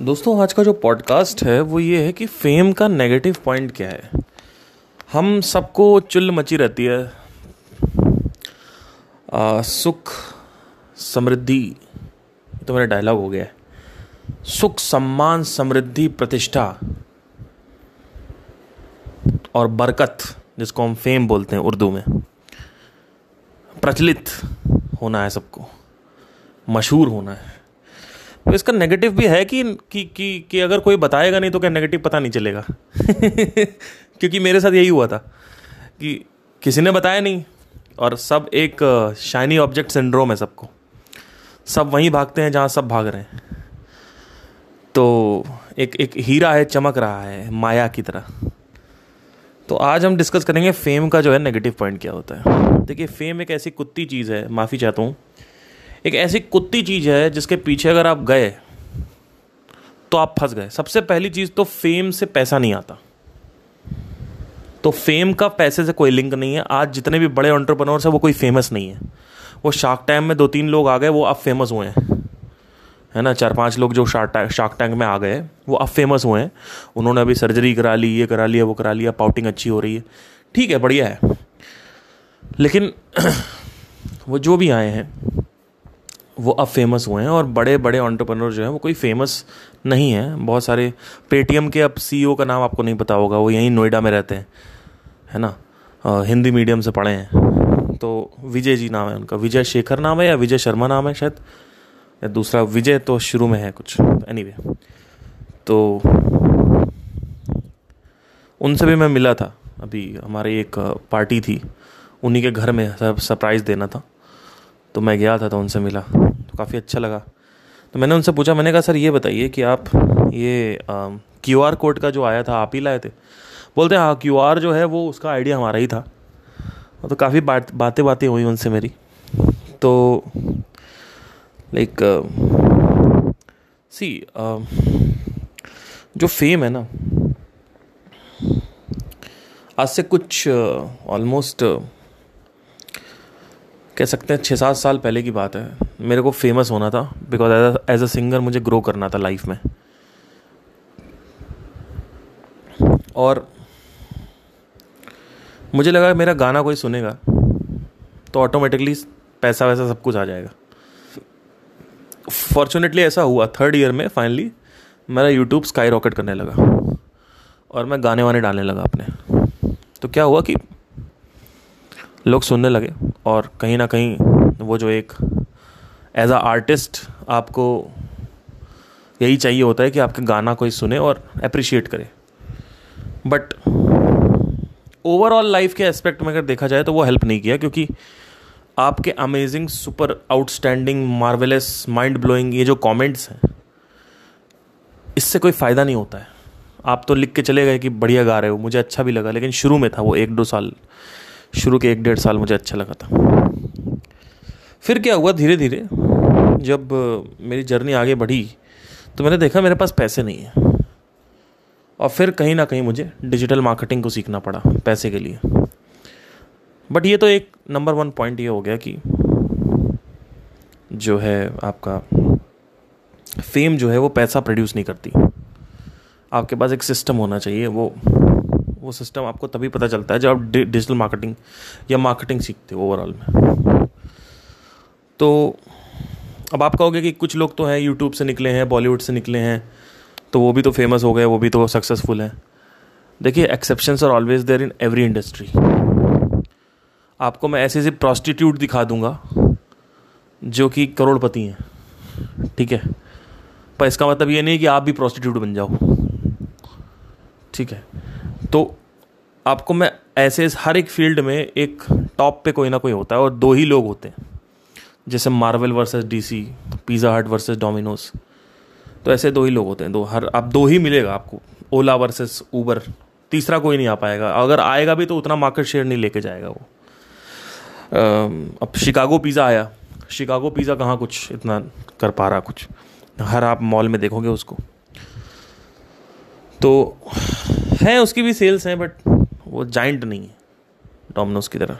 दोस्तों आज का जो पॉडकास्ट है वो ये है कि फेम का नेगेटिव पॉइंट क्या है? हम सबको चुल मची रहती है। आ, सुख समृद्धि तो मेरा डायलॉग हो गया है। सुख सम्मान समृद्धि प्रतिष्ठा और बरकत जिसको हम फेम बोलते हैं उर्दू में। प्रचलित होना है सबको। मशहूर होना है। तो इसका नेगेटिव भी है कि कि कि, कि अगर कोई बताएगा नहीं तो क्या नेगेटिव पता नहीं चलेगा? क्योंकि मेरे साथ यही हुआ था कि किसी ने बताया नहीं और सब एक शाइनी ऑब्जेक्ट सिंड्रोम है सबको। सब वहीं भागते हैं जहाँ सब भाग रहे हैं। तो एक एक हीरा है चमक रहा है माया की तरह। तो आज हम डिस्कस करेंगे फेम का जो है नेगेटिव पॉइंट क्या होता है। देखिए फेम एक ऐसी कुत्ती चीज़ है माफ़ी चाहता हूँ एक ऐसी कुत्ती चीज़ है जिसके पीछे अगर आप गए तो आप फंस गए। सबसे पहली चीज़ तो फेम से पैसा नहीं आता। तो फेम का पैसे से कोई लिंक नहीं है। आज जितने भी बड़े ऑन्टरप्रनोर्स हैं, वो कोई फ़ेमस नहीं है। वो शार्क टैंक में दो तीन लोग आ गए, वो अब फ़ेमस हुए हैं। है ना? चार पाँच लोग जो शार्क टैंक शार्क टैंक में आ गए, वो अब फ़ेमस हुए हैं। उन्होंने अभी सर्जरी करा ली, ये करा लिया, वो करा लिया पाउटिंग अच्छी हो रही है। ठीक है, बढ़िया है। लेकिन वो जो भी आए हैं वो अब फ़ेमस हुए हैं और बड़े बड़े ऑन्टरप्रनर जो हैं वो कोई फ़ेमस नहीं है। बहुत सारे पेटीएम के अब सीईओ का नाम आपको नहीं पता होगा वो यहीं नोएडा में रहते हैं है ना? आ, हिंदी मीडियम से पढ़े हैं। तो विजय जी नाम है उनका। विजय शेखर नाम है या विजय शर्मा नाम है शायद? या दूसरा विजय तो शुरू में है कुछ। एनी anyway, तो उनसे भी मैं मिला था। अभी हमारी एक पार्टी थी। उन्हीं के घर में सरप्राइज़ देना था। तो मैं गया था तो उनसे मिला। तो काफ़ी अच्छा लगा। तो मैंने उनसे पूछा मैंने कहा सर ये बताइए कि आप ये क्यू आर कोड का जो आया था आप ही लाए थे? बोलते हैं हाँ क्यू आर जो है वो उसका आइडिया हमारा ही था। तो काफ़ी बात बातें बातें हुई उनसे मेरी। तो लाइक सी जो फेम है ना आज से कुछ ऑलमोस्ट uh, कह सकते हैं छः सात साल पहले की बात है। मेरे को फ़ेमस होना था बिकॉज़ एज अ सिंगर मुझे ग्रो करना था लाइफ में। और मुझे लगा मेरा गाना कोई सुनेगा तो ऑटोमेटिकली पैसा वैसा सब कुछ आ जाएगा। फॉर्चुनेटली ऐसा हुआ थर्ड ईयर में फाइनली मेरा यूट्यूब स्काई रॉकेट करने लगा, और मैं गाने वाने डालने लगा अपने। तो क्या हुआ कि लोग सुनने लगे और कहीं ना कहीं वो जो एक एज आ आर्टिस्ट आपको यही चाहिए होता है कि आपका गाना कोई सुने और अप्रिशिएट करे। बट ओवरऑल लाइफ के एस्पेक्ट में अगर देखा जाए तो वो हेल्प नहीं किया क्योंकि आपके amazing super outstanding marvellous mind blowing ये जो कमेंट्स हैं, इससे कोई फ़ायदा नहीं होता है। आप तो लिख के चले गए कि बढ़िया गा रहे हो, मुझे अच्छा भी लगा, लेकिन शुरू में था वो एक दो साल। शुरू के एक डेढ़ साल मुझे अच्छा लगा था। फिर क्या हुआ धीरे धीरे जब मेरी जर्नी आगे बढ़ी तो मैंने देखा मेरे पास पैसे नहीं है। और फिर कहीं ना कहीं मुझे डिजिटल मार्केटिंग को सीखना पड़ा पैसे के लिए। बट ये तो एक नंबर वन पॉइंट ये हो गया कि जो है आपका फेम जो है वो पैसा प्रोड्यूस नहीं करती। आपके पास एक सिस्टम होना चाहिए, वो वो सिस्टम आपको तभी पता चलता है जब आप डिजिटल मार्केटिंग या मार्केटिंग सीखते हो ओवरऑल में। तो अब आप कहोगे कि कुछ लोग तो हैं यूट्यूब से निकले हैं बॉलीवुड से निकले हैं तो वो भी तो फ़ेमस हो गए, वो भी तो सक्सेसफुल हैं। देखिए exceptions are always there in every industry आपको मैं ऐसे ऐसे प्रॉस्टिट्यूट दिखा दूँगा, जो कि करोड़पति हैं, ठीक है? पर इसका मतलब ये नहीं कि आप भी प्रॉस्टिट्यूट बन जाओ, ठीक है? तो आपको मैं ऐसे हर एक फ़ील्ड में एक टॉप पे कोई ना कोई होता है और दो ही लोग होते हैं। जैसे Marvel versus DC, pizza Hut versus Domino's. तो ऐसे दो ही लोग होते हैं, दो हर आप दो ही मिलेगा आपको। ओला वर्सेस ऊबर, तीसरा कोई नहीं आ पाएगा। अगर आएगा भी तो उतना मार्केट शेयर नहीं लेके जाएगा वो। अब शिकागो पिज़्ज़ा आया। शिकागो पिज़्ज़ा कहाँ कुछ इतना कर पा रहा कुछ? हर आप मॉल में देखोगे उसको। तो हैं उसकी भी सेल्स हैं बट वो जाइंट नहीं है डोमिनोज की तरह।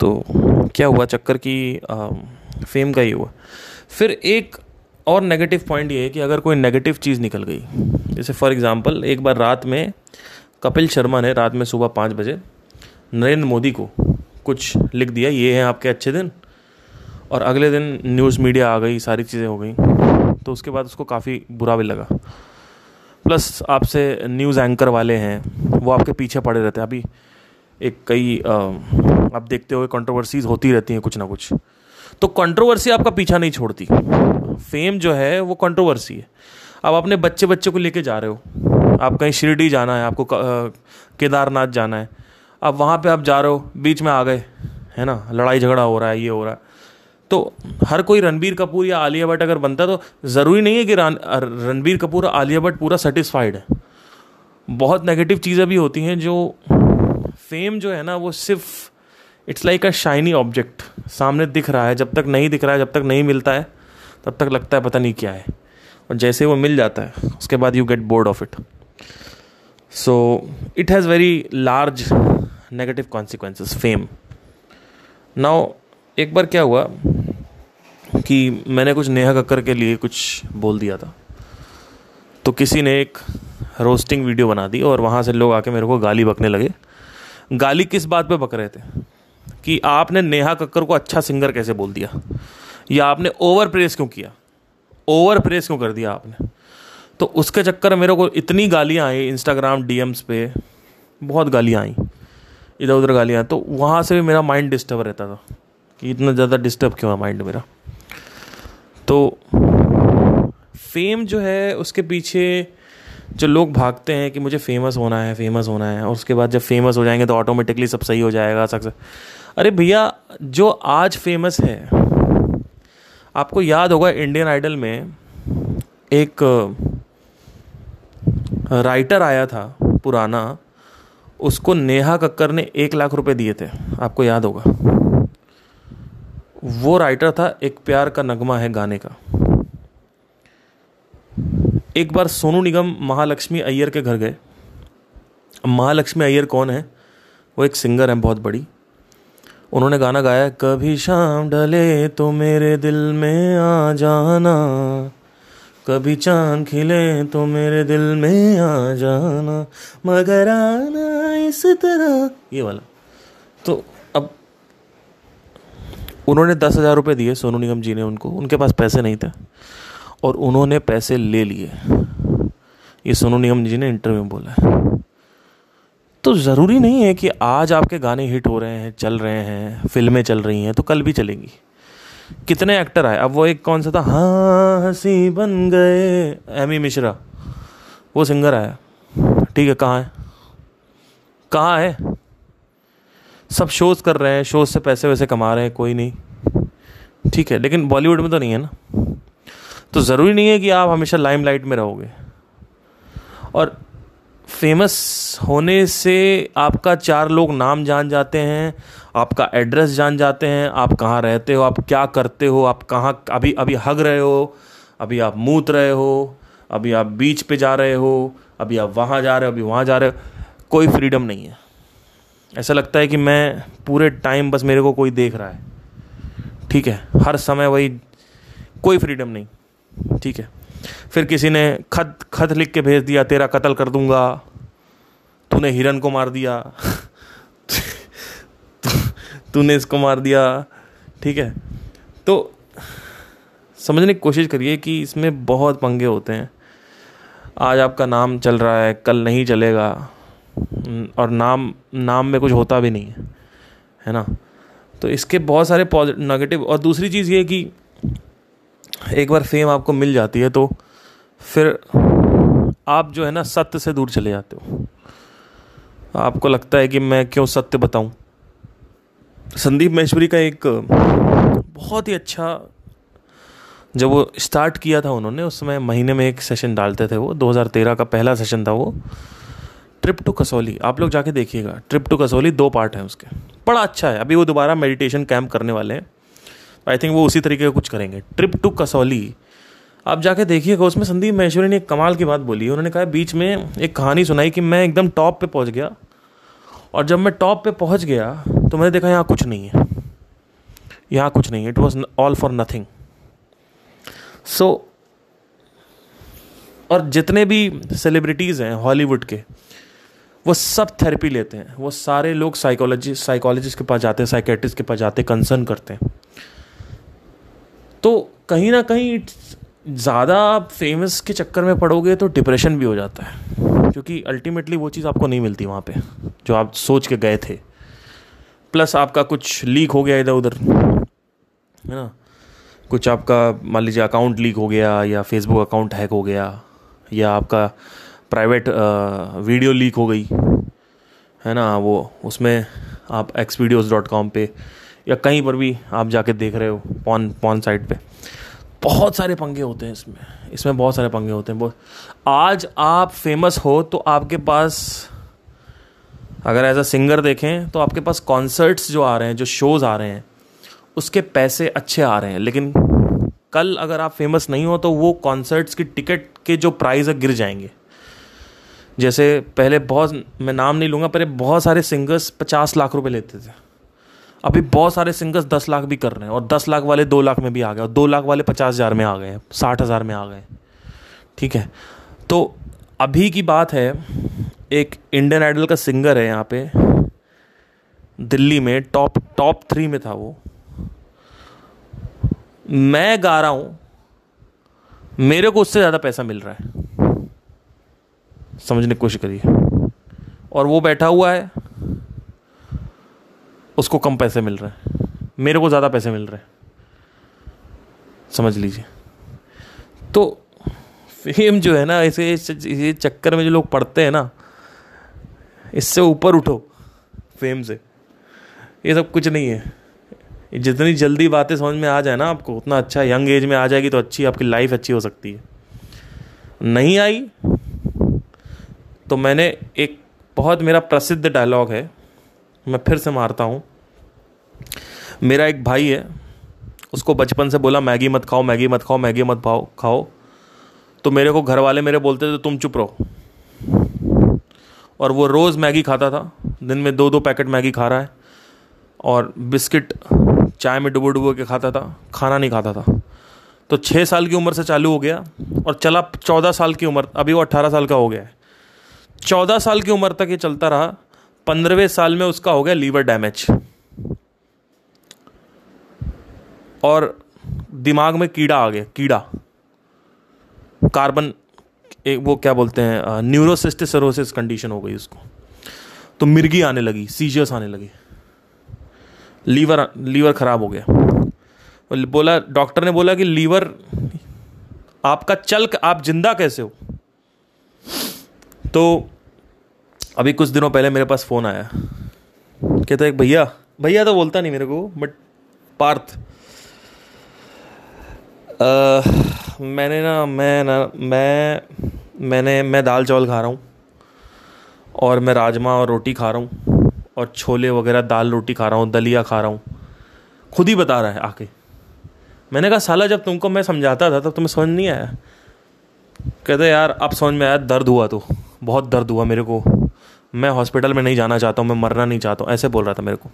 तो क्या हुआ? चक्कर की आ, फेम का ही हुआ। फिर एक और नेगेटिव पॉइंट ये है कि अगर कोई नेगेटिव चीज़ निकल गई जैसे फॉर एग्ज़ाम्पल एक बार रात में कपिल शर्मा ने रात में सुबह पाँच बजे नरेंद्र मोदी को कुछ लिख दिया ये हैं आपके अच्छे दिन और अगले दिन न्यूज़ मीडिया आ गई सारी चीज़ें हो गई तो उसके बाद उसको काफ़ी बुरा भी लगा। प्लस आपसे न्यूज़ एंकर वाले हैं, वो आपके पीछे पड़े रहते हैं। अभी एक कई आप देखते हो कंट्रोवर्सीज होती रहती हैं कुछ ना कुछ। तो कंट्रोवर्सी आपका पीछा नहीं छोड़ती। फेम जो है, वो कंट्रोवर्सी है। अब अपने बच्चे बच्चे को लेके जा रहे हो। आप कहीं शिरडी जाना है, आपको केदारनाथ जाना है। अब वहाँ पे आप जा रहे हो, बीच में आ गए, है ना? लड़ाई झगड़ा हो रहा है, ये हो रहा है। तो हर कोई रणबीर कपूर या आलिया भट्ट अगर बनता तो ज़रूरी नहीं है कि रणबीर कपूर और आलिया भट्ट पूरा सेटिस्फाइड है। बहुत नेगेटिव चीज़ें भी होती हैं जो फेम जो है ना, वो सिर्फ़ it's like a shiny object सामने दिख रहा है, जब तक नहीं दिख रहा है, जब तक नहीं मिलता है, तब तक लगता है पता नहीं क्या है। और जैसे वो मिल जाता है, उसके बाद you get bored of it so it has very large negative consequences fame now एक बार क्या हुआ कि मैंने कुछ नेहा कक्कर के लिए कुछ बोल दिया था। तो किसी ने एक रोस्टिंग वीडियो बना दी और वहाँ से लोग आके मेरे को गाली बकने लगे। गाली किस बात पे बक रहे थे? कि आपने नेहा कक्कर को अच्छा सिंगर कैसे बोल दिया? या आपने ओवर प्रेस क्यों किया? ओवर प्रेस क्यों कर दिया आपने? तो उसके चक्कर मेरे को इतनी गालियाँ आई इंस्टाग्राम डीएम्स पे। बहुत गालियाँ आई। इधर उधर गालियाँ। तो वहाँ से भी मेरा माइंड डिस्टर्ब रहता था। कि इतना ज़्यादा डिस्टर्ब क्यों है माइंड मेरा? तो फेम जो है, उसके पीछे जो लोग भागते हैं कि मुझे फ़ेमस होना है फ़ेमस होना है, और उसके बाद जब फ़ेमस हो जाएँगे तो ऑटोमेटिकली सब सही हो जाएगा सक्सेस अरे भैया, जो आज फ़ेमस है, आपको याद होगा इंडियन आइडल में एक राइटर आया था, पुराना, उसको नेहा कक्कर ने एक लाख रुपए दिए थे। आपको याद होगा। वो राइटर था, एक प्यार का नगमा है गाने का। एक बार सोनू निगम महालक्ष्मी अय्यर के घर गए। महालक्ष्मी अय्यर कौन है? वो एक सिंगर है, बहुत बड़ी। उन्होंने गाना गाया, कभी शाम ढले तो मेरे दिल में आ जाना। कभी चाँद खिले तो मेरे दिल में आ जाना। मगर आना इस तरह। ये वाला। तो उन्होंने दस हज़ार रुपये दिए, सोनू निगम जी ने उनको। उनके पास पैसे नहीं थे और उन्होंने पैसे ले लिए। ये सोनू निगम जी ने इंटरव्यू में बोला है। तो ज़रूरी नहीं है कि आज आपके गाने हिट हो रहे हैं, चल रहे हैं, फ़िल्में चल रही हैं तो कल भी चलेंगी। कितने एक्टर आए? अब वो एक कौन सा था? हाँ हँसी बन गए। एमी मिश्रा। वो सिंगर आया। ठीक है, कहाँ है? कहाँ है? सब शोज़ कर रहे हैं शोज़ से पैसे वैसे कमा रहे हैं, कोई नहीं। ठीक है, लेकिन बॉलीवुड में तो नहीं है ना। तो ज़रूरी नहीं है कि आप हमेशा लाइमलाइट में रहोगे। और फ़ेमस होने से आपका चार लोग नाम जान जाते हैं, आपका एड्रेस जान जाते हैं, आप कहाँ रहते हो, आप क्या करते हो, आप कहाँ अभी अभी हग रहे हो, अभी आप मूत रहे हो, अभी आप बीच पे जा रहे हो, अभी आप वहाँ जा रहे हो, अभी वहाँ जा रहे हो, कोई फ्रीडम नहीं है। ऐसा लगता है कि मैं पूरे टाइम बस मेरे को कोई देख रहा है। ठीक है, हर समय वही, कोई फ्रीडम नहीं। ठीक है, फिर किसी ने खत खत लिख के भेज दिया, तेरा कत्ल कर दूँगा, तूने हिरन को मार दिया, तूने इसको मार दिया, ठीक है। तो समझने की कोशिश करिए कि इसमें बहुत पंगे होते हैं। आज आपका नाम चल रहा है, कल नहीं चलेगा। और नाम नाम में कुछ होता भी नहीं है है ना? तो इसके बहुत सारे पॉजिटिव नेगेटिव और दूसरी चीज़ ये कि एक बार फेम आपको मिल जाती है तो फिर आप जो है ना, सत्य से दूर चले जाते हो। आपको लगता है कि मैं क्यों सत्य बताऊँ? संदीप महेश्वरी का एक बहुत ही अच्छा जब वो स्टार्ट किया था उन्होंने, उस समय महीने में एक सेशन डालते थे वो 2013 का पहला सेशन था वो। ट्रिप टू कसौली आप लोग जाके देखिएगा। ट्रिप टू कसौली दो पार्ट हैं उसके। बड़ा अच्छा है। अभी वो दोबारा मेडिटेशन कैंप करने वाले हैं। आई थिंक वो उसी तरीके का कुछ करेंगे। ट्रिप टू कसौली आप जाके देखिएगा, उसमें संदीप महेश्वरी ने एक कमाल की बात बोली। उन्होंने कहा, बीच में एक कहानी सुनाई कि मैं एकदम टॉप पे पहुँच गया और जब मैं टॉप पे पहुँच गया तो मैंने देखा यहाँ कुछ नहीं है। यहाँ कुछ नहीं है। It was all for nothing so और जितने भी सेलिब्रिटीज़ हैं हॉलीवुड के वो सब थेरेपी लेते हैं। वो सारे लोग साइकोलॉजी साइकोलॉजिस्ट के पास जाते हैं साइकेट्रिस्ट के पास जाते हैं कंसर्न करते हैं। तो कहीं ना कहीं ज़्यादा आप फ़ेमस के चक्कर में पड़ोगे तो डिप्रेशन भी हो जाता है। क्योंकि अल्टीमेटली वो चीज़ आपको नहीं मिलती वहाँ पे, जो आप सोच के गए थे। प्लस आपका कुछ लीक हो गया इधर उधर है ना? कुछ आपका, मान लीजिए अकाउंट लीक हो गया या फेसबुक अकाउंट हैक हो गया या आपका प्राइवेट वीडियो लीक हो गई। है ना? वो, उसमें आप एक्स वीडियोज़ डॉट कॉम पर या कहीं पर भी आप जाके देख रहे हो पॉन पॉन साइट पे। बहुत सारे पंगे होते हैं इसमें। इसमें बहुत सारे पंगे होते हैं। बहुत आज आप फ़ेमस हो तो आपके पास, अगर एज अ सिंगर देखें तो आपके पास कॉन्सर्ट्स जो आ रहे हैं, जो शोज़ आ रहे हैं, उसके पैसे अच्छे आ रहे हैं। लेकिन कल अगर आप फ़ेमस नहीं हो तो वो कॉन्सर्ट्स की टिकट के जो प्राइस है, गिर जाएँगे। जैसे पहले बहुत, मैं नाम नहीं लूँगा पहले बहुत सारे सिंगर्स पचास लाख रुपए लेते थे। अभी बहुत सारे सिंगर्स दस लाख भी कर रहे हैं और दस लाख वाले दो लाख में भी आ गए और दो लाख वाले पचास हज़ार में आ गए हैं, साठ हज़ार में आ गए ठीक है? तो अभी की बात है, एक इंडियन आइडल का सिंगर है यहाँ पे, दिल्ली में टॉप टॉप थ्री में था वो। मैं गा रहा हूँ, मेरे को उससे ज़्यादा पैसा मिल रहा है। समझने की कोशिश करिए। और वो बैठा हुआ है, उसको कम पैसे मिल रहे हैं। मेरे को ज़्यादा पैसे मिल रहे हैं। समझ लीजिए। तो फेम जो है ना, इसे ये चक्कर में जो लोग पढ़ते हैं ना, इससे ऊपर उठो फेम से। ये सब कुछ नहीं है। जितनी जल्दी बातें समझ में आ जाए ना आपको, उतना अच्छा यंग एज में आ जाएगी तो अच्छी, आपकी लाइफ अच्छी हो सकती है। नहीं आई तो मैंने एक बहुत मेरा प्रसिद्ध डायलॉग है, मैं फिर से मारता हूँ। मेरा एक भाई है, उसको बचपन से बोला, मैगी मत खाओ, मैगी मत खाओ, मैगी मत खाओ खाओ। तो मेरे को घर वाले मेरे बोलते थे, तुम चुप रहो। और वो रोज़ मैगी खाता था, दिन में दो दो पैकेट मैगी खा रहा है और बिस्किट चाय में डुबो डुबो के खाता था, खाना नहीं खाता था। तो छः साल की उम्र से चालू हो गया और चला चौदह साल की उम्र, अभी वो अट्ठारह साल का हो गया है। चौदह साल की उम्र तक ये चलता रहा, पंद्रहवें साल में उसका हो गया लीवर डैमेज। और दिमाग में कीड़ा आ गया, कीड़ा। कार्बन, एक वो क्या बोलते हैं न्यूरोसिस्टिसरोसिस कंडीशन हो गई उसको। तो मिर्गी आने लगी सीजर्स आने लगी। लीवर लीवर ख़राब हो गया। बोला, डॉक्टर ने बोला कि लीवर, आपका चल, आप ज़िंदा कैसे हो? तो अभी कुछ दिनों पहले मेरे पास फ़ोन आया। कहता एक भैया। भैया तो बोलता नहीं मेरे को बट पार्थ। आ, मैंने ना मैं ना मैं मैंने मैं दाल चावल खा रहा हूँ और मैं राजमा और रोटी खा रहा हूँ और छोले वगैरह दाल रोटी खा रहा हूँ दलिया खा रहा हूँ। खुद ही बता रहा है आके। मैंने कहा साला जब तुमको मैं समझाता था तब तुम्हें समझ नहीं आया? कहते यार अब समझ में आया दर्द हुआ तो। बहुत दर्द हुआ मेरे को। मैं हॉस्पिटल में नहीं जाना चाहता हूँ मैं मरना नहीं चाहता हूँ ऐसे बोल रहा था मेरे को।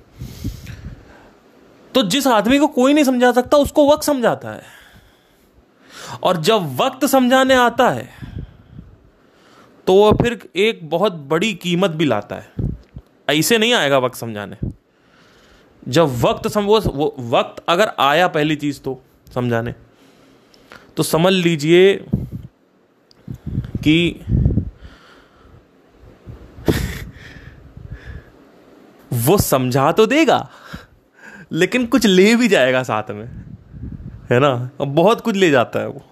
तो जिस आदमी को कोई नहीं समझा सकता उसको वक्त समझाता है। और जब वक्त समझाने आता है तो वह फिर एक बहुत बड़ी कीमत भी लाता है। ऐसे नहीं आएगा वक्त समझाने। जब वक्त सम वो, वक्त अगर आया पहली चीज़ तो समझाने। तो समझ लीजिए कि वो समझा तो देगा, लेकिन कुछ ले भी जाएगा साथ में, है ना? बहुत कुछ ले जाता है वो।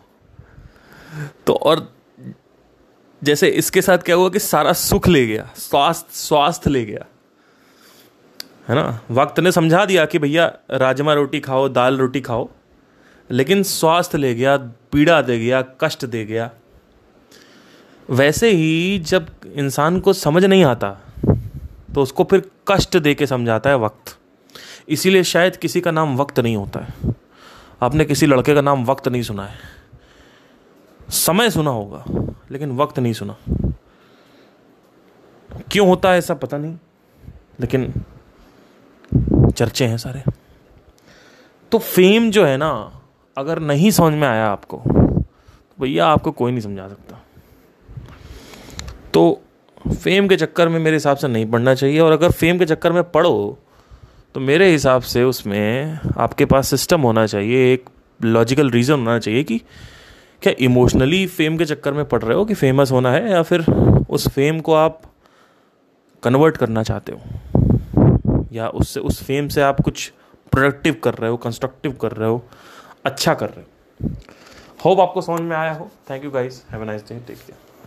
तो और जैसे इसके साथ क्या हुआ कि सारा सुख ले गया, स्वास्थ्य स्वास्थ्य ले गया, है ना? वक्त ने समझा दिया कि भैया, राजमा रोटी खाओ, दाल रोटी खाओ, लेकिन स्वास्थ्य ले गया, पीड़ा दे गया, कष्ट दे गया। वैसे ही जब इंसान को समझ नहीं आता तो उसको फिर कष्ट दे के समझाता है वक्त। इसीलिए शायद किसी का नाम वक्त नहीं होता है। आपने किसी लड़के का नाम वक्त नहीं सुना है। समय सुना होगा, लेकिन वक्त नहीं सुना। क्यों होता है ऐसा पता नहीं, लेकिन चर्चे हैं सारे। तो फेम जो है ना, अगर नहीं समझ में आया आपको तो भैया आपको कोई नहीं समझा सकता। तो फेम के चक्कर में मेरे हिसाब से नहीं पढ़ना चाहिए और अगर फेम के चक्कर में पढ़ो तो मेरे हिसाब से उसमें आपके पास सिस्टम होना चाहिए, एक लॉजिकल रीज़न होना चाहिए कि क्या इमोशनली फेम के चक्कर में पढ़ रहे हो कि फ़ेमस होना है या फिर उस फेम को आप कन्वर्ट करना चाहते हो? या उससे, उस फेम से आप कुछ प्रोडक्टिव कर रहे हो कंस्ट्रक्टिव कर रहे हो अच्छा कर रहे हो? होप आपको समझ में आया हो। Thank you guys have a nice day take care